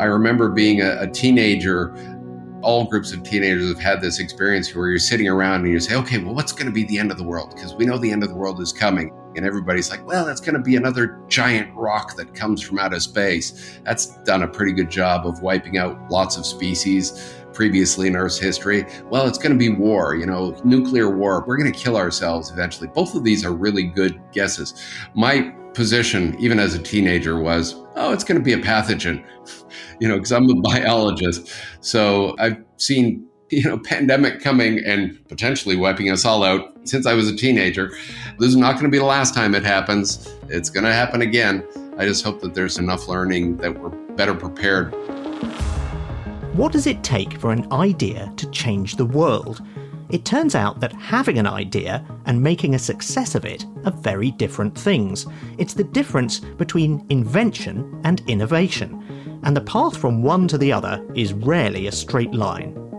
I remember being a, a teenager all groups of teenagers have had this experience where you're sitting around and you say, okay, well, what's going to be the end of the world? Because we know the end of the world is coming. And everybody's like, well, that's going to be another giant rock that comes from outer space. That's done a pretty good job of wiping out lots of species previously in Earth's history. Well, it's going to be war, you know, nuclear war. We're going to kill ourselves eventually. Both of these are really good guesses. My position, even as a teenager, was, oh, it's going to be a pathogen, you know, because I'm a biologist. So I've seen, you know, pandemic coming and potentially wiping us all out since I was a teenager. This is not going to be the last time it happens. It's going to happen again. I just hope that there's enough learning that we're better prepared. What does it take for an idea to change the world? It turns out that having an idea and making a success of it are very different things. It's the difference between invention and innovation, and the path from one to the other is rarely a straight line.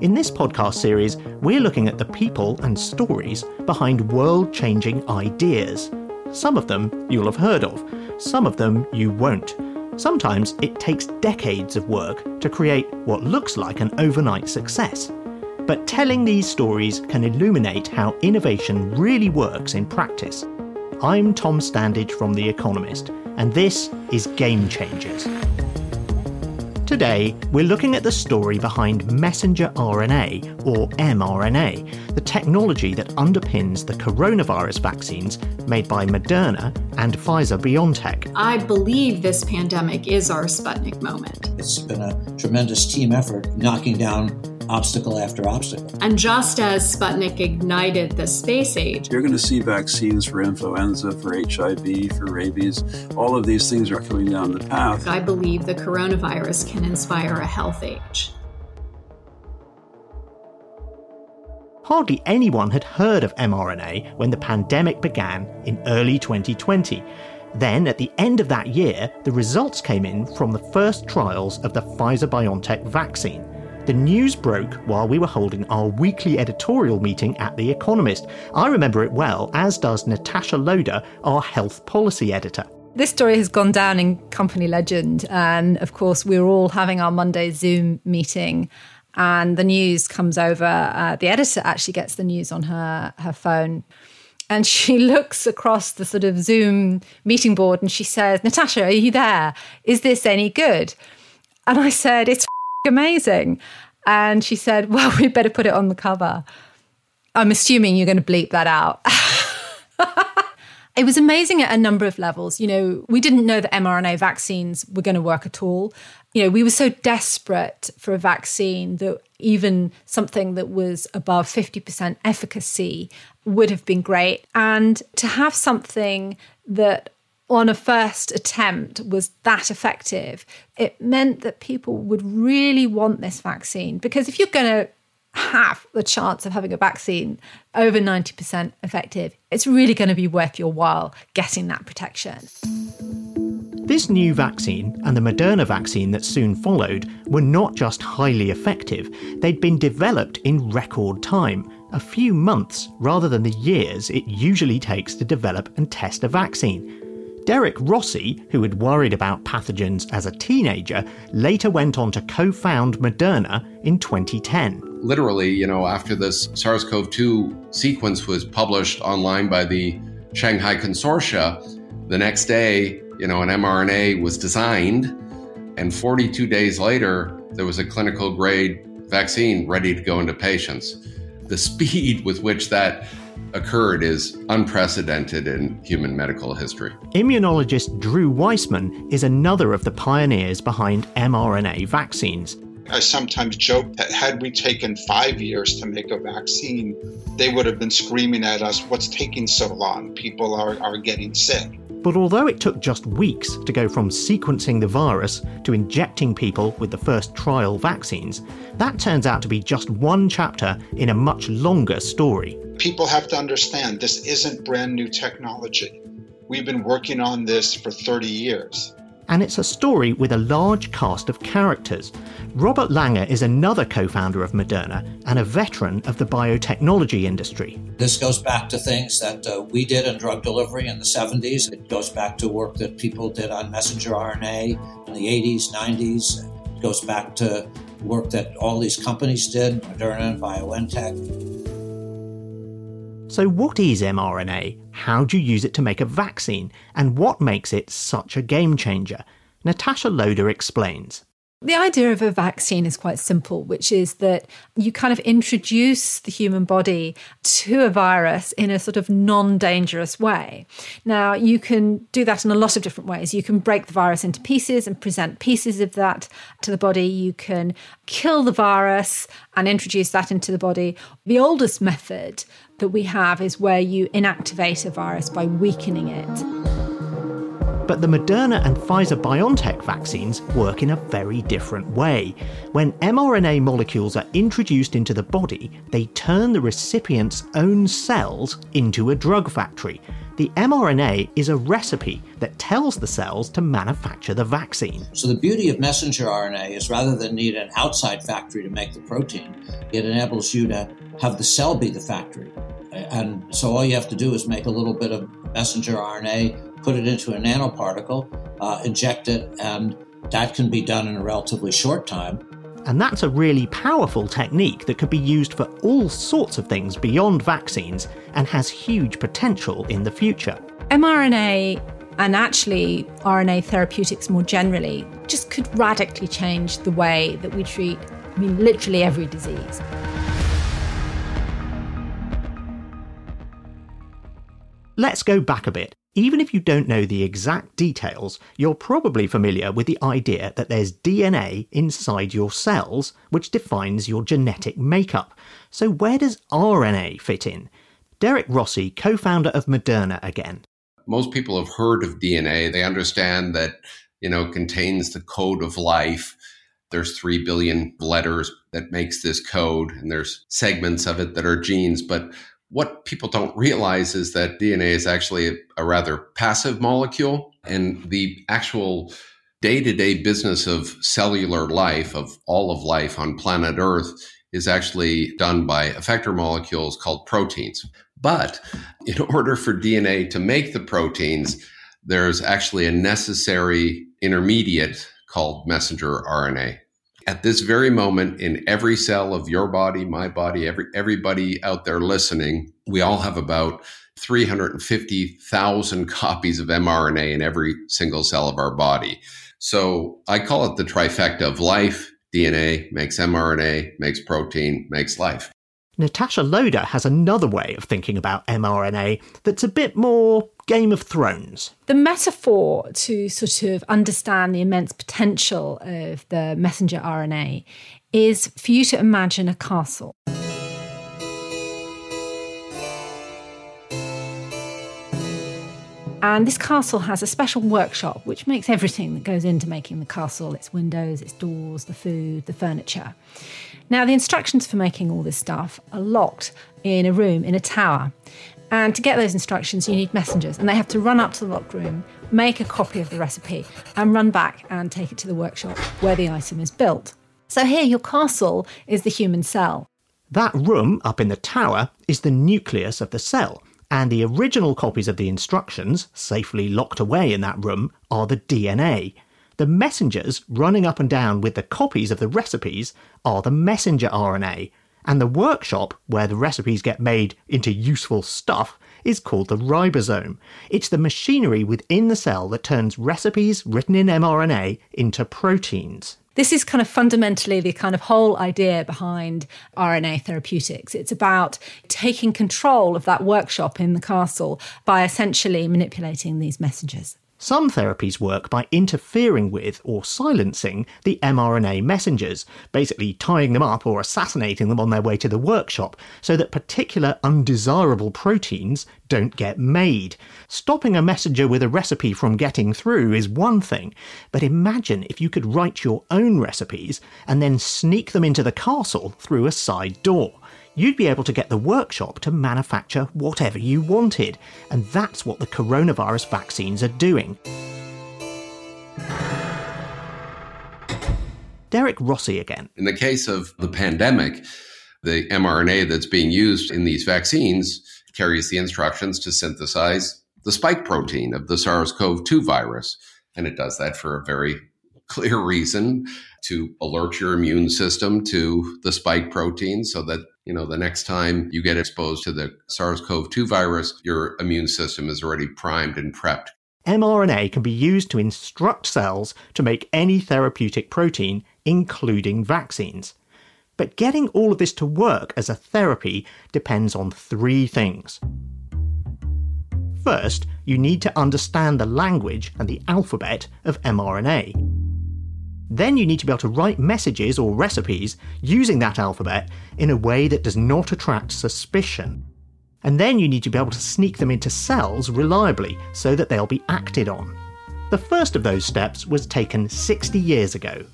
In this podcast series, we're looking at the people and stories behind world changing ideas. Some of them you'll have heard of, some of them you won't. Sometimes it takes decades of work to create what looks like an overnight success. But telling these stories can illuminate how innovation really works in practice. I'm Tom Standage from The Economist, and this is Game Changers. Today, we're looking at the story behind messenger RNA, or mRNA, the technology that underpins the coronavirus vaccines made by Moderna and Pfizer BioNTech. I believe this pandemic is our Sputnik moment. It's been a tremendous team effort knocking down obstacle after obstacle. And just as Sputnik ignited the space age, you're going to see vaccines for influenza, for HIV, for rabies. All of these things are coming down the path. I believe the coronavirus can inspire a health age. Hardly anyone had heard of mRNA when the pandemic began in early 2020. Then, at the end of that year, the results came in from the first trials of the Pfizer BioNTech vaccine. The news broke while we were holding our weekly editorial meeting at The Economist. I remember it well, as does Natasha Loder, our health policy editor. This story has gone down in company legend. And of course, we are all having our Monday Zoom meeting, and the news comes over. Uh, the editor actually gets the news on her, her phone. And she looks across the sort of Zoom meeting board and she says, Natasha, are you there? Is this any good? And I said, It's amazing. And she said, Well, we better put it on the cover. I'm assuming you're going to bleep that out. it was amazing at a number of levels. You know, we didn't know that mRNA vaccines were going to work at all. You know, we were so desperate for a vaccine that even something that was above 50% efficacy would have been great. And to have something that on a first attempt was that effective, it meant that people would really want this vaccine. Because if you're going to have the chance of having a vaccine over 90% effective, it's really going to be worth your while getting that protection. This new vaccine and the Moderna vaccine that soon followed were not just highly effective, they'd been developed in record time, a few months rather than the years it usually takes to develop and test a vaccine. Derek Rossi, who had worried about pathogens as a teenager, later went on to co found Moderna in 2010. Literally, you know, after this SARS CoV 2 sequence was published online by the Shanghai Consortia, the next day, you know, an mRNA was designed, and 42 days later, there was a clinical grade vaccine ready to go into patients. The speed with which that occurred is unprecedented in human medical history. Immunologist Drew Weissman is another of the pioneers behind mRNA vaccines. I sometimes joke that had we taken five years to make a vaccine, they would have been screaming at us, What's taking so long? People are, are getting sick. But although it took just weeks to go from sequencing the virus to injecting people with the first trial vaccines, that turns out to be just one chapter in a much longer story. People have to understand this isn't brand new technology. We've been working on this for 30 years. and it's a story with a large cast of characters. Robert Langer is another co founder of Moderna and a veteran of the biotechnology industry. This goes back to things that uh, we did in drug delivery in the 70s. It goes back to work that people did on messenger RNA in the 80s, 90s. It goes back to work that all these companies did, Moderna and BioNTech. So, what is mRNA? How do you use it to make a vaccine? And what makes it such a game changer? Natasha Loder explains. The idea of a vaccine is quite simple, which is that you kind of introduce the human body to a virus in a sort of non dangerous way. Now, you can do that in a lot of different ways. You can break the virus into pieces and present pieces of that to the body. You can kill the virus and introduce that into the body. The oldest method that we have is where you inactivate a virus by weakening it. But the Moderna and Pfizer BioNTech vaccines work in a very different way. When mRNA molecules are introduced into the body, they turn the recipient's own cells into a drug factory. The mRNA is a recipe that tells the cells to manufacture the vaccine. So, the beauty of messenger RNA is rather than need an outside factory to make the protein, it enables you to have the cell be the factory. And so, all you have to do is make a little bit of messenger RNA put it into a nanoparticle, uh, inject it, and that can be done in a relatively short time. And that's a really powerful technique that could be used for all sorts of things beyond vaccines and has huge potential in the future. mRNA and actually RNA therapeutics more generally just could radically change the way that we treat, I mean, literally every disease. Let's go back a bit even if you don't know the exact details, you're probably familiar with the idea that there's DNA inside your cells which defines your genetic makeup. So, where does RNA fit in? Derek Rossi, co founder of Moderna, again. Most people have heard of DNA. They understand that, you know, it contains the code of life. There's 3 billion letters that makes this code, and there's segments of it that are genes. But what people don't realize is that DNA is actually a, rather passive molecule, and the actual day to day business of cellular life, of all of life on planet Earth, is actually done by effector molecules called proteins. But in order for DNA to make the proteins, there's actually a necessary intermediate called messenger RNA at this very moment in every cell of your body, my body, every everybody out there listening, we all have about 350,000 copies of mRNA in every single cell of our body. So I call it the trifecta of life. DNA makes mRNA, makes protein, makes life. Natasha Loder has another way of thinking about mRNA that's a bit more Game of Thrones. The metaphor to sort of understand the immense potential of the messenger RNA is for you to imagine a castle. And this castle has a special workshop which makes everything that goes into making the castle its windows, its doors, the food, the furniture. Now, the instructions for making all this stuff are locked in a room in a tower. And to get those instructions, you need messengers, and they have to run up to the locked room, make a copy of the recipe, and run back and take it to the workshop where the item is built. So here, your castle is the human cell. That room up in the tower is the nucleus of the cell, and the original copies of the instructions, safely locked away in that room, are the DNA. The messengers running up and down with the copies of the recipes are the messenger RNA, and the workshop where the recipes get made into useful stuff is called the ribosome. It's the machinery within the cell that turns recipes written in mRNA into proteins. This is kind of fundamentally the kind of whole idea behind RNA therapeutics. It's about taking control of that workshop in the castle by essentially manipulating these messengers. Some therapies work by interfering with or silencing the mRNA messengers, basically tying them up or assassinating them on their way to the workshop so that particular undesirable proteins don't get made. Stopping a messenger with a recipe from getting through is one thing, but imagine if you could write your own recipes and then sneak them into the castle through a side door you'd be able to get the workshop to manufacture whatever you wanted. And that's what the coronavirus vaccines are doing. Derek Rossi again. In the case of the pandemic, the mRNA that's being used in these vaccines carries the instructions to synthesize the spike protein of the SARS CoV 2 virus. And it does that for a very clear reason to alert your immune system to the spike protein so that you know the next time you get exposed to the SARS-CoV-2 virus your immune system is already primed and prepped. mRNA can be used to instruct cells to make any therapeutic protein including vaccines. But getting all of this to work as a therapy depends on three things. First, you need to understand the language and the alphabet of mRNA. Then you need to be able to write messages or recipes using that alphabet in a way that does not attract suspicion. And then you need to be able to sneak them into cells reliably so that they'll be acted on. The first of those steps was taken 60 years ago.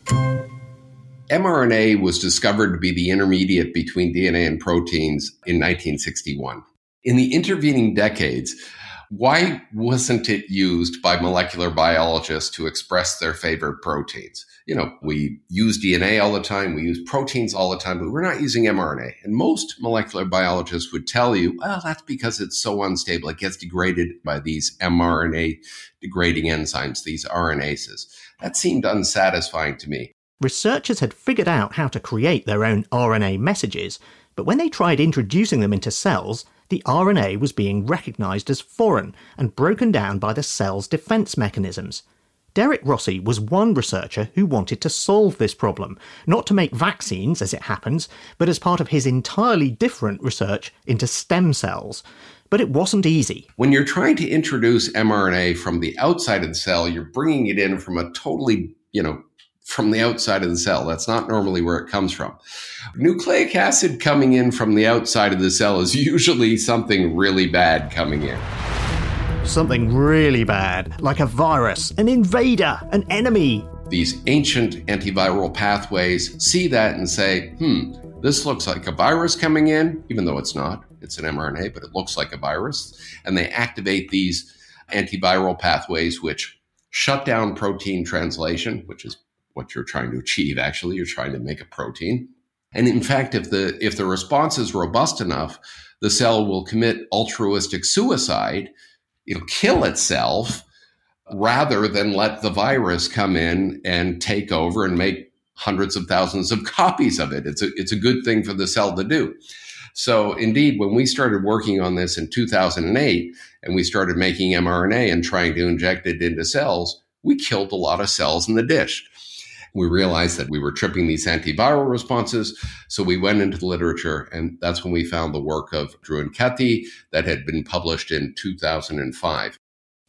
mRNA was discovered to be the intermediate between DNA and proteins in 1961. In the intervening decades, why wasn't it used by molecular biologists to express their favorite proteins? You know, we use DNA all the time, we use proteins all the time, but we're not using mRNA. And most molecular biologists would tell you, well, that's because it's so unstable. It gets degraded by these mRNA degrading enzymes, these RNases. That seemed unsatisfying to me. Researchers had figured out how to create their own RNA messages, but when they tried introducing them into cells, the RNA was being recognised as foreign and broken down by the cell's defence mechanisms. Derek Rossi was one researcher who wanted to solve this problem, not to make vaccines, as it happens, but as part of his entirely different research into stem cells. But it wasn't easy. When you're trying to introduce mRNA from the outside of the cell, you're bringing it in from a totally, you know, from the outside of the cell. That's not normally where it comes from. Nucleic acid coming in from the outside of the cell is usually something really bad coming in. Something really bad, like a virus, an invader, an enemy. These ancient antiviral pathways see that and say, hmm, this looks like a virus coming in, even though it's not. It's an mRNA, but it looks like a virus. And they activate these antiviral pathways, which shut down protein translation, which is what you're trying to achieve. Actually you're trying to make a protein. And in fact if the if the response is robust enough the cell will commit altruistic suicide. It'll kill itself rather than let the virus come in and take over and make hundreds of thousands of copies of it. It's a it's a good thing for the cell to do. So indeed when we started working on this in 2008 and we started making mRNA and trying to inject it into cells we killed a lot of cells in the dish we realized that we were tripping these antiviral responses. So we went into the literature, and that's when we found the work of Drew and Katie that had been published in 2005.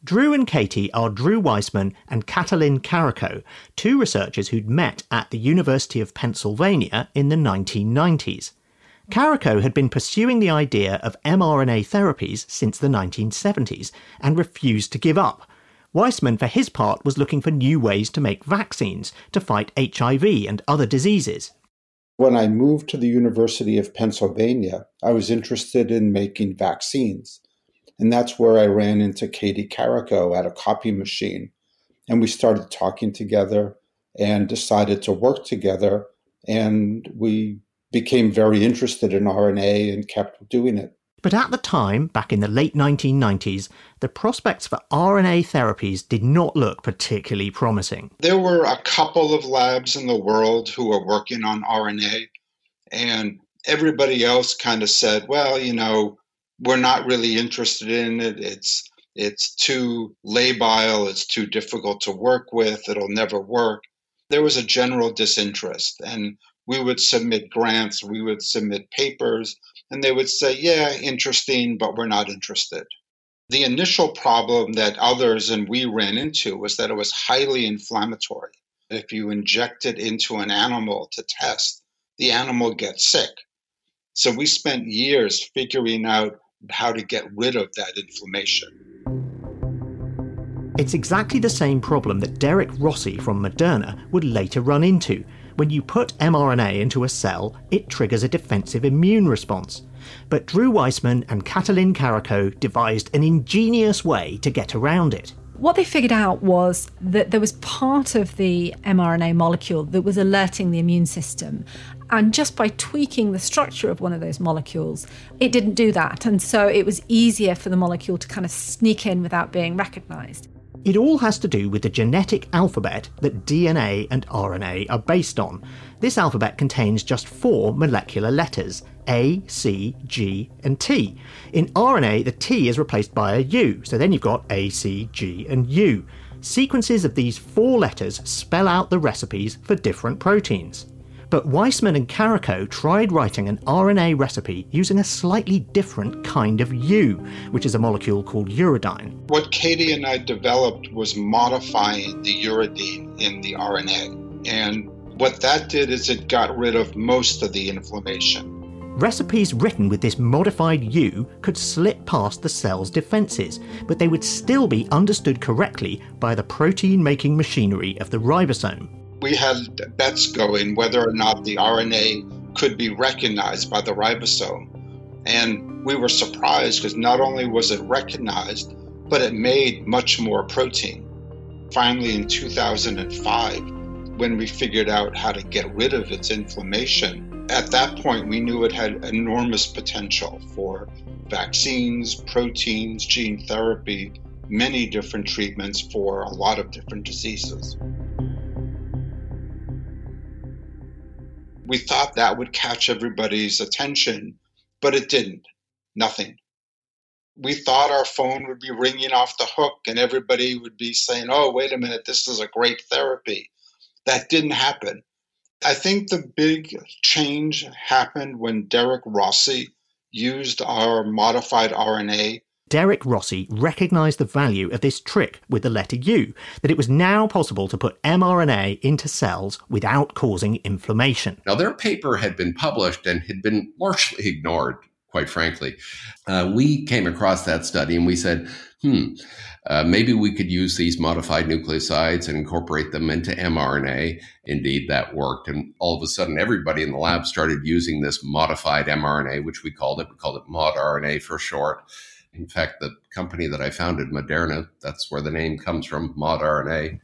Drew and Katie are Drew Weissman and Katalin Karikó, two researchers who'd met at the University of Pennsylvania in the 1990s. Karikó had been pursuing the idea of mRNA therapies since the 1970s and refused to give up Weissman, for his part, was looking for new ways to make vaccines to fight HIV and other diseases. When I moved to the University of Pennsylvania, I was interested in making vaccines. And that's where I ran into Katie Karikó at a copy machine. And we started talking together and decided to work together. And we became very interested in RNA and kept doing it. But at the time, back in the late 1990s, the prospects for RNA therapies did not look particularly promising. There were a couple of labs in the world who were working on RNA, and everybody else kind of said, well, you know, we're not really interested in it. It's it's too labile, it's too difficult to work with, it'll never work. There was a general disinterest, and we would submit grants, we would submit papers, and they would say, Yeah, interesting, but we're not interested. The initial problem that others and we ran into was that it was highly inflammatory. If you inject it into an animal to test, the animal gets sick. So we spent years figuring out how to get rid of that inflammation. It's exactly the same problem that Derek Rossi from Moderna would later run into when you put mRNA into a cell, it triggers a defensive immune response. But Drew Weissman and Katalin Karikó devised an ingenious way to get around it. What they figured out was that there was part of the mRNA molecule that was alerting the immune system. And just by tweaking the structure of one of those molecules, it didn't do that. And so it was easier for the molecule to kind of sneak in without being recognized. It all has to do with the genetic alphabet that DNA and RNA are based on. This alphabet contains just four molecular letters A, C, G, and T. In RNA, the T is replaced by a U, so then you've got A, C, G, and U. Sequences of these four letters spell out the recipes for different proteins. But Weissman and Karikó tried writing an RNA recipe using a slightly different kind of U, which is a molecule called uridine. What Katie and I developed was modifying the uridine in the RNA. And what that did is it got rid of most of the inflammation. Recipes written with this modified U could slip past the cell's defences, but they would still be understood correctly by the protein making machinery of the ribosome we had bets going whether or not the RNA could be recognized by the ribosome. And we were surprised because not only was it recognized, but it made much more protein. Finally, in 2005, when we figured out how to get rid of its inflammation, at that point we knew it had enormous potential for vaccines, proteins, gene therapy, many different treatments for a lot of different diseases. We thought that would catch everybody's attention, but it didn't. Nothing. We thought our phone would be ringing off the hook and everybody would be saying, oh, wait a minute, this is a great therapy. That didn't happen. I think the big change happened when Derek Rossi used our modified RNA Derek Rossi recognised the value of this trick with the letter U, that it was now possible to put mRNA into cells without causing inflammation. Now, their paper had been published and had been largely ignored, quite frankly. Uh, we came across that study and we said, hmm, uh, maybe we could use these modified nucleosides and incorporate them into mRNA. Indeed, that worked. And all of a sudden, everybody in the lab started using this modified mRNA, which we called it. We called it mod RNA for short. In fact, the company that I founded, Moderna, that's where the name comes from, mod RNA.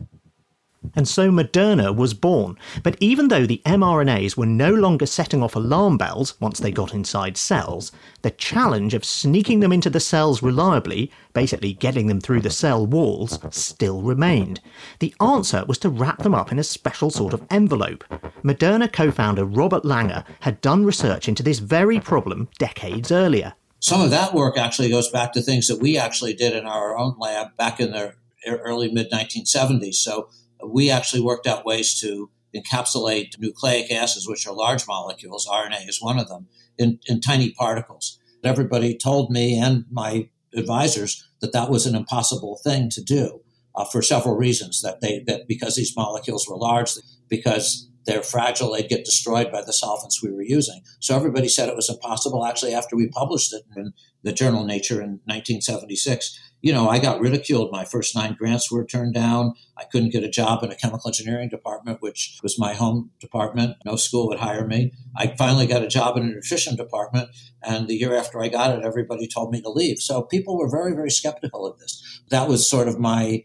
And so Moderna was born. But even though the mRNAs were no longer setting off alarm bells once they got inside cells, the challenge of sneaking them into the cells reliably, basically getting them through the cell walls, still remained. The answer was to wrap them up in a special sort of envelope. Moderna co founder Robert Langer had done research into this very problem decades earlier. Some of that work actually goes back to things that we actually did in our own lab back in the early mid 1970s. So we actually worked out ways to encapsulate nucleic acids, which are large molecules, RNA is one of them, in, in tiny particles. Everybody told me and my advisors that that was an impossible thing to do uh, for several reasons. That they that because these molecules were large, because they're fragile, they'd get destroyed by the solvents we were using. So everybody said it was impossible. Actually, after we published it in the journal Nature in 1976, you know, I got ridiculed. My first nine grants were turned down. I couldn't get a job in a chemical engineering department, which was my home department. No school would hire me. I finally got a job in a nutrition department. And the year after I got it, everybody told me to leave. So people were very, very skeptical of this. That was sort of my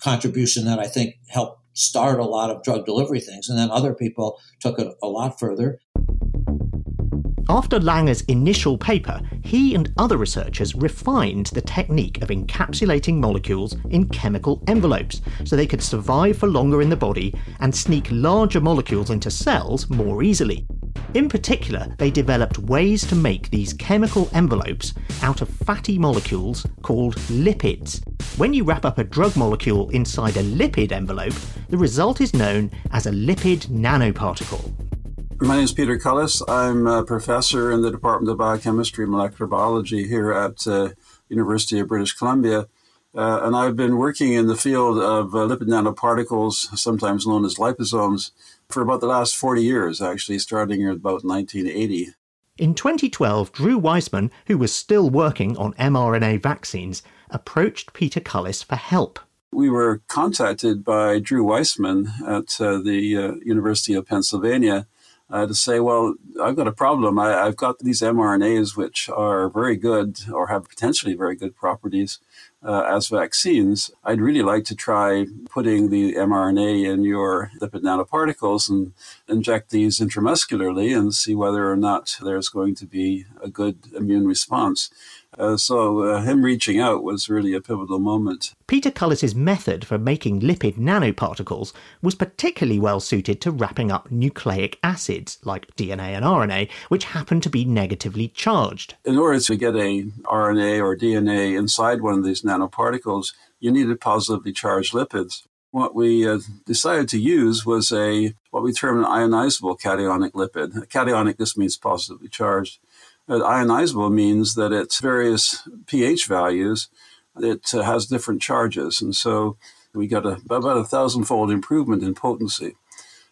contribution that I think helped start a lot of drug delivery things. And then other people took it a lot further. After Langer's initial paper, he and other researchers refined the technique of encapsulating molecules in chemical envelopes so they could survive for longer in the body and sneak larger molecules into cells more easily. In particular, they developed ways to make these chemical envelopes out of fatty molecules called lipids. When you wrap up a drug molecule inside a lipid envelope, the result is known as a lipid nanoparticle. My name is Peter Cullis. I'm a professor in the Department of Biochemistry and Molecular Biology here at uh, University of British Columbia. Uh, and I've been working in the field of uh, lipid nanoparticles, sometimes known as liposomes, for about the last 40 years, actually, starting in about 1980. In 2012, Drew Weissman, who was still working on mRNA vaccines, approached Peter Cullis for help. We were contacted by Drew Weissman at uh, the uh, University of Pennsylvania uh, to say, well, I've got a problem. I, have got these mRNAs which are very good or have potentially very good properties uh, as vaccines. I'd really like to try putting the mRNA in your lipid nanoparticles and inject these intramuscularly and see whether or not there's going to be a good immune response. Uh, so uh, him reaching out was really a pivotal moment. Peter Cullis's method for making lipid nanoparticles was particularly well suited to wrapping up nucleic acids like DNA and RNA, which happen to be negatively charged. In order to get a RNA or DNA inside one of these nanoparticles, you needed positively charged lipids. What we uh, decided to use was a what we term an ionizable cationic lipid. Cationic just means positively charged. Ionizable means that at various pH values, it uh, has different charges. And so we got a, about a thousandfold improvement in potency.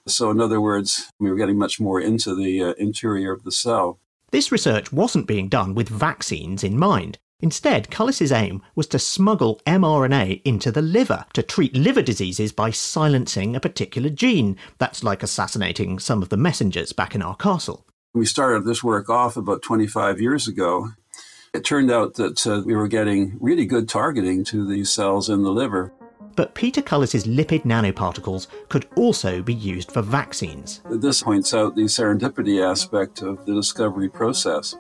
So, in other words, we were getting much more into the uh, interior of the cell. This research wasn't being done with vaccines in mind. Instead, Cullis's aim was to smuggle mRNA into the liver to treat liver diseases by silencing a particular gene. That's like assassinating some of the messengers back in our castle. We started this work off about 25 years ago. It turned out that uh, we were getting really good targeting to these cells in the liver. But Peter Cullis's lipid nanoparticles could also be used for vaccines. This points out the serendipity aspect of the discovery process.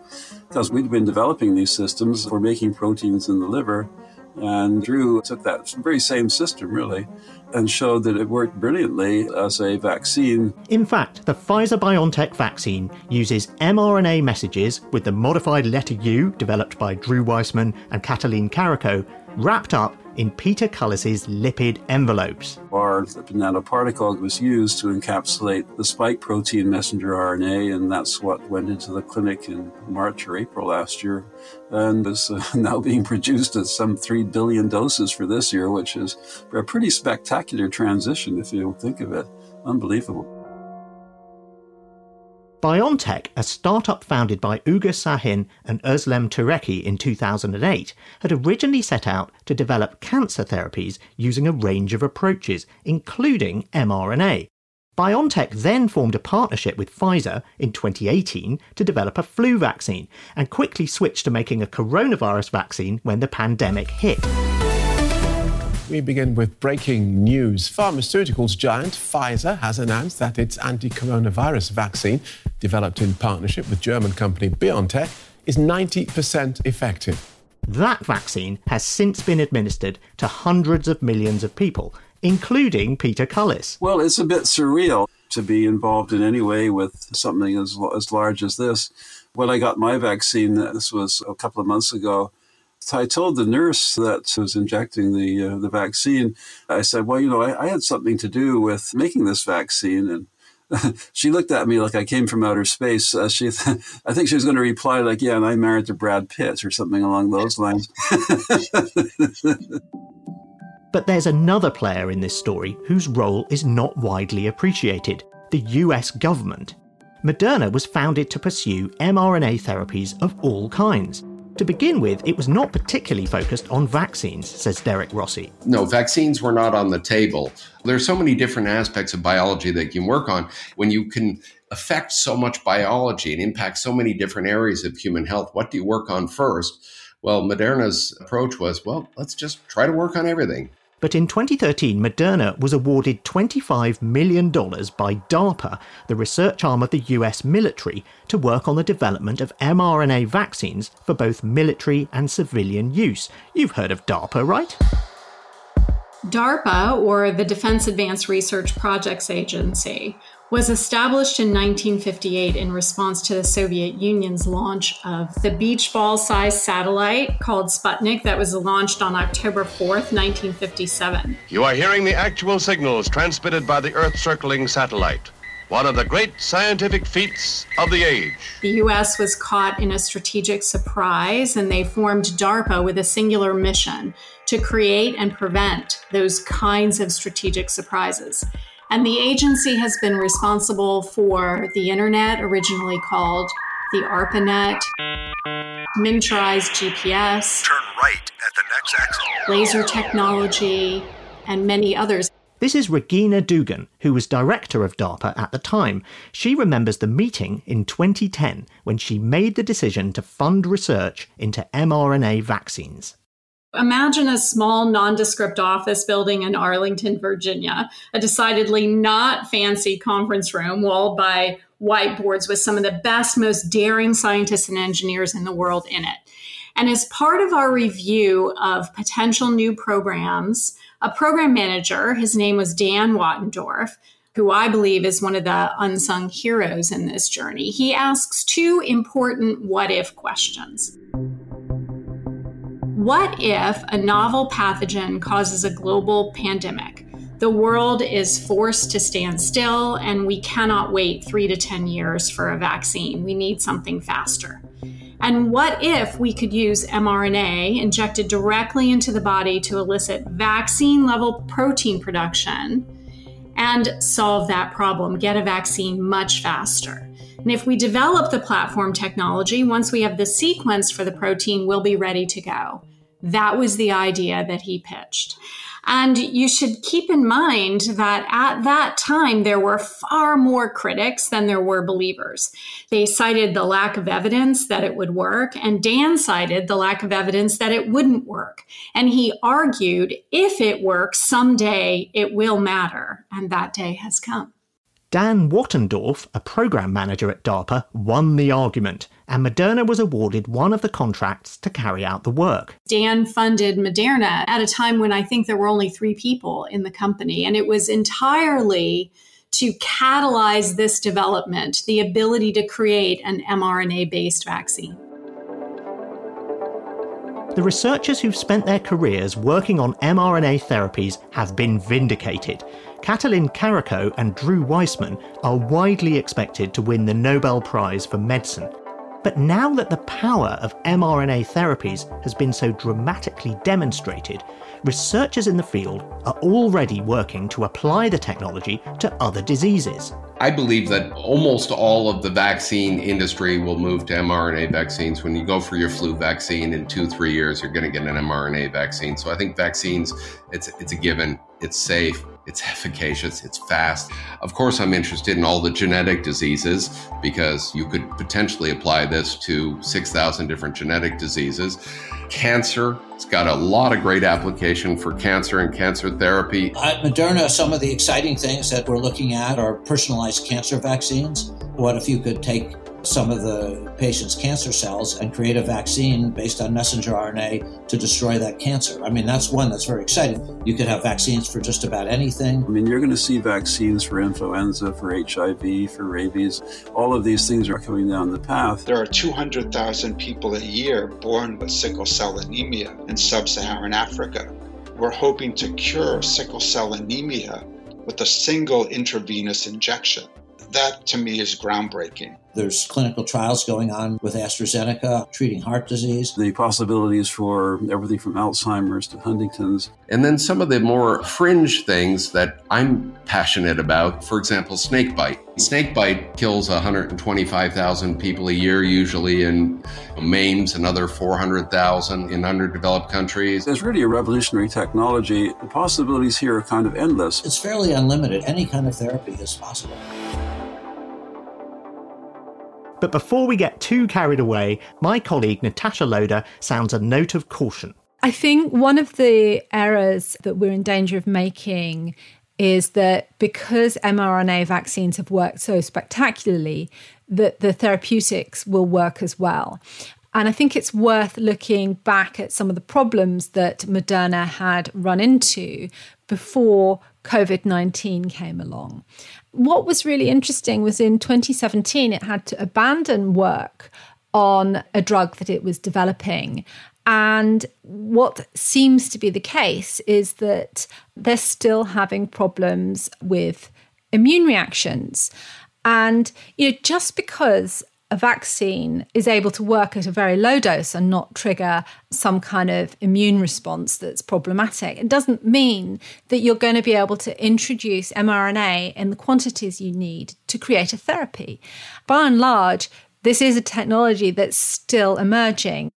Because we'd been developing these systems for making proteins in the liver, and Drew took that very same system, really, and showed that it worked brilliantly as a vaccine. In fact, the Pfizer BioNTech vaccine uses mRNA messages with the modified letter U developed by Drew Weissman and Katalin Karikó wrapped up in Peter Cullis's lipid envelopes. Our lipid nanoparticle was used to encapsulate the spike protein messenger RNA, and that's what went into the clinic in March or April last year, and is uh, now being produced at some 3 billion doses for this year, which is a pretty spectacular transition if you think of it. Unbelievable. BioNTech, a startup founded by Ugur Sahin and Özlem Türeci in 2008, had originally set out to develop cancer therapies using a range of approaches, including mRNA. BioNTech then formed a partnership with Pfizer in 2018 to develop a flu vaccine and quickly switched to making a coronavirus vaccine when the pandemic hit. We begin with breaking news. Pharmaceuticals giant Pfizer has announced that its anti coronavirus vaccine, developed in partnership with German company BioNTech, is 90% effective. That vaccine has since been administered to hundreds of millions of people, including Peter Cullis. Well, it's a bit surreal to be involved in any way with something as, as large as this. When I got my vaccine, this was a couple of months ago, I told the nurse that was injecting the uh, the vaccine, I said, "Well, you know, I, I, had something to do with making this vaccine," and she looked at me like I came from outer space. Uh, she, th- I think she was going to reply like, "Yeah, and I married to Brad Pitt" or something along those lines. but there's another player in this story whose role is not widely appreciated: the U.S. government. Moderna was founded to pursue mRNA therapies of all kinds. To begin with, it was not particularly focused on vaccines, says Derek Rossi. No, vaccines were not on the table. There's so many different aspects of biology that you can work on. When you can affect so much biology and impact so many different areas of human health, what do you work on first? Well, Moderna's approach was, well, let's just try to work on everything. But in 2013, Moderna was awarded $25 million by DARPA, the research arm of the US military, to work on the development of mRNA vaccines for both military and civilian use. You've heard of DARPA, right? DARPA, or the Defense Advanced Research Projects Agency, was established in 1958 in response to the Soviet Union's launch of the beach ball sized satellite called Sputnik that was launched on October 4th, 1957. You are hearing the actual signals transmitted by the Earth circling satellite. One of the great scientific feats of the age. The U.S. was caught in a strategic surprise, and they formed DARPA with a singular mission to create and prevent those kinds of strategic surprises. And the agency has been responsible for the internet, originally called the ARPANET, miniaturized GPS, turn right at the next exit, laser technology, and many others. This is Regina Dugan, who was director of DARPA at the time. She remembers the meeting in 2010 when she made the decision to fund research into mRNA vaccines. Imagine a small nondescript office building in Arlington, Virginia, a decidedly not fancy conference room walled by whiteboards with some of the best, most daring scientists and engineers in the world in it. And as part of our review of potential new programs, a program manager, his name was Dan Wattendorf, who I believe is one of the unsung heroes in this journey, he asks two important what if questions. What if a novel pathogen causes a global pandemic? The world is forced to stand still, and we cannot wait three to 10 years for a vaccine. We need something faster. And what if we could use mRNA injected directly into the body to elicit vaccine level protein production and solve that problem, get a vaccine much faster? And if we develop the platform technology, once we have the sequence for the protein, we'll be ready to go. That was the idea that he pitched. And you should keep in mind that at that time, there were far more critics than there were believers. They cited the lack of evidence that it would work, and Dan cited the lack of evidence that it wouldn't work. And he argued if it works, someday it will matter. And that day has come. Dan Wattendorf, a program manager at DARPA, won the argument, and Moderna was awarded one of the contracts to carry out the work. Dan funded Moderna at a time when I think there were only three people in the company, and it was entirely to catalyze this development, the ability to create an mRNA based vaccine. The researchers who've spent their careers working on mRNA therapies have been vindicated. Katalin Karikó and Drew Weissman are widely expected to win the Nobel Prize for Medicine. But now that the power of mRNA therapies has been so dramatically demonstrated, researchers in the field are already working to apply the technology to other diseases. I believe that almost all of the vaccine industry will move to mRNA vaccines. When you go for your flu vaccine in two, three years, you're going to get an mRNA vaccine. So I think vaccines, it's, it's a given, it's safe, it's efficacious, it's fast. Of course, I'm interested in all the genetic diseases because you could potentially apply this to 6,000 different genetic diseases. Cancer, it's got a lot of great application for cancer and cancer therapy. At Moderna, some of the exciting things that we're looking at are personalized cancer vaccines. What if you could take some of the patient's cancer cells and create a vaccine based on messenger RNA to destroy that cancer. I mean, that's one that's very exciting. You could have vaccines for just about anything. I mean, you're going to see vaccines for influenza, for HIV, for rabies. All of these things are coming down the path. There are 200,000 people a year born with sickle cell anemia in sub Saharan Africa. We're hoping to cure sickle cell anemia with a single intravenous injection. That to me is groundbreaking. There's clinical trials going on with AstraZeneca treating heart disease. The possibilities for everything from Alzheimer's to Huntington's. And then some of the more fringe things that I'm passionate about, for example, snakebite. Snakebite kills 125,000 people a year, usually, and maims another 400,000 in underdeveloped countries. It's really a revolutionary technology. The possibilities here are kind of endless. It's fairly unlimited. Any kind of therapy is possible. But before we get too carried away, my colleague Natasha Loder sounds a note of caution. I think one of the errors that we're in danger of making is that because mRNA vaccines have worked so spectacularly, that the therapeutics will work as well. And I think it's worth looking back at some of the problems that Moderna had run into before COVID 19 came along. What was really interesting was in 2017, it had to abandon work on a drug that it was developing. And what seems to be the case is that they're still having problems with immune reactions. And you know, just because a vaccine is able to work at a very low dose and not trigger some kind of immune response that's problematic. It doesn't mean that you're going to be able to introduce mRNA in the quantities you need to create a therapy. By and large, this is a technology that's still emerging.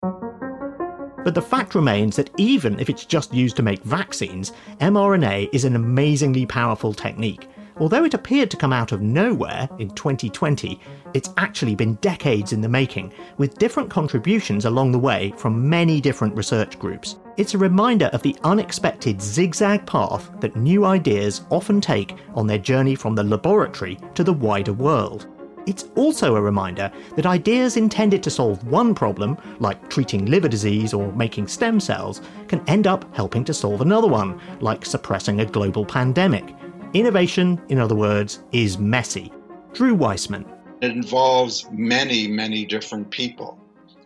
But the fact remains that even if it's just used to make vaccines, mRNA is an amazingly powerful technique. Although it appeared to come out of nowhere in 2020, it's actually been decades in the making, with different contributions along the way from many different research groups. It's a reminder of the unexpected zigzag path that new ideas often take on their journey from the laboratory to the wider world. It's also a reminder that ideas intended to solve one problem, like treating liver disease or making stem cells, can end up helping to solve another one, like suppressing a global pandemic. Innovation, in other words, is messy. Drew Weissman. It involves many, many different people.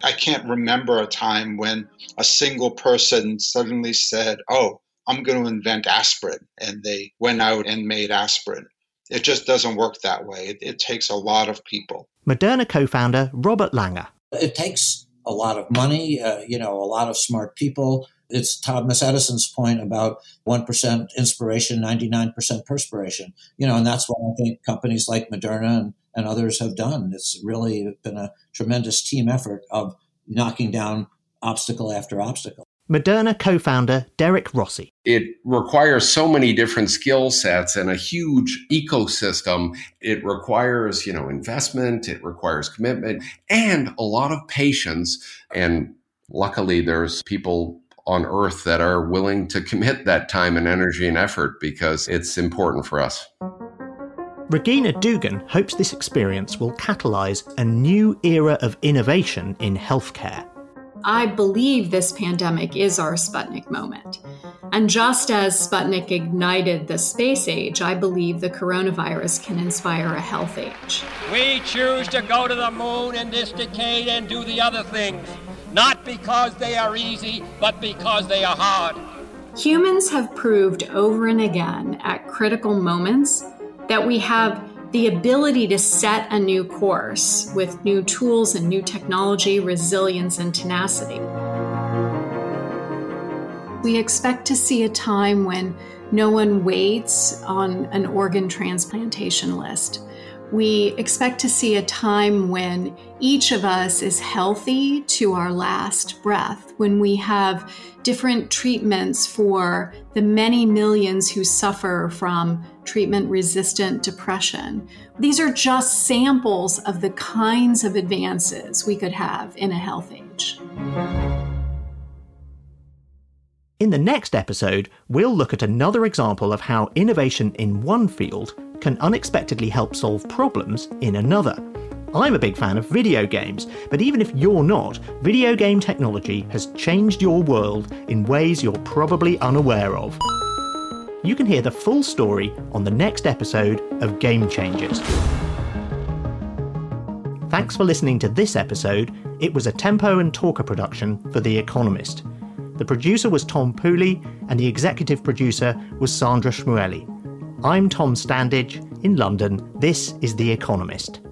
I can't remember a time when a single person suddenly said, Oh, I'm going to invent aspirin. And they went out and made aspirin. It just doesn't work that way. It, it takes a lot of people. Moderna co founder Robert Langer. It takes a lot of money, uh, you know, a lot of smart people, it's Thomas Edison's point about 1% inspiration, 99% perspiration. You know, and that's what I think companies like Moderna and, and others have done. It's really been a tremendous team effort of knocking down obstacle after obstacle. Moderna co founder Derek Rossi. It requires so many different skill sets and a huge ecosystem. It requires, you know, investment, it requires commitment, and a lot of patience. And luckily, there's people on earth that are willing to commit that time and energy and effort because it's important for us. Regina Dugan hopes this experience will catalyse a new era of innovation in healthcare. I believe this pandemic is our Sputnik moment. And just as Sputnik ignited the space age, I believe the coronavirus can inspire a health age. We choose to go to the moon in this decade and do the other things not because they are easy, but because they are hard. Humans have proved over and again at critical moments that we have the ability to set a new course with new tools and new technology, resilience, and tenacity. We expect to see a time when no one waits on an organ transplantation list we expect to see a time when each of us is healthy to our last breath, when we have different treatments for the many millions who suffer from treatment resistant depression. These are just samples of the kinds of advances we could have in a health age. In the next episode, we'll look at another example of how innovation in one field can unexpectedly help solve problems in another. I'm a big fan of video games, but even if you're not, video game technology has changed your world in ways you're probably unaware of. You can hear the full story on the next episode of Game Changers. Thanks for listening to this episode. It was a Tempo and Talker production for The Economist. The producer was Tom Pooley, and the executive producer was Sandra Schmueli. I'm Tom Standage in London. This is The Economist.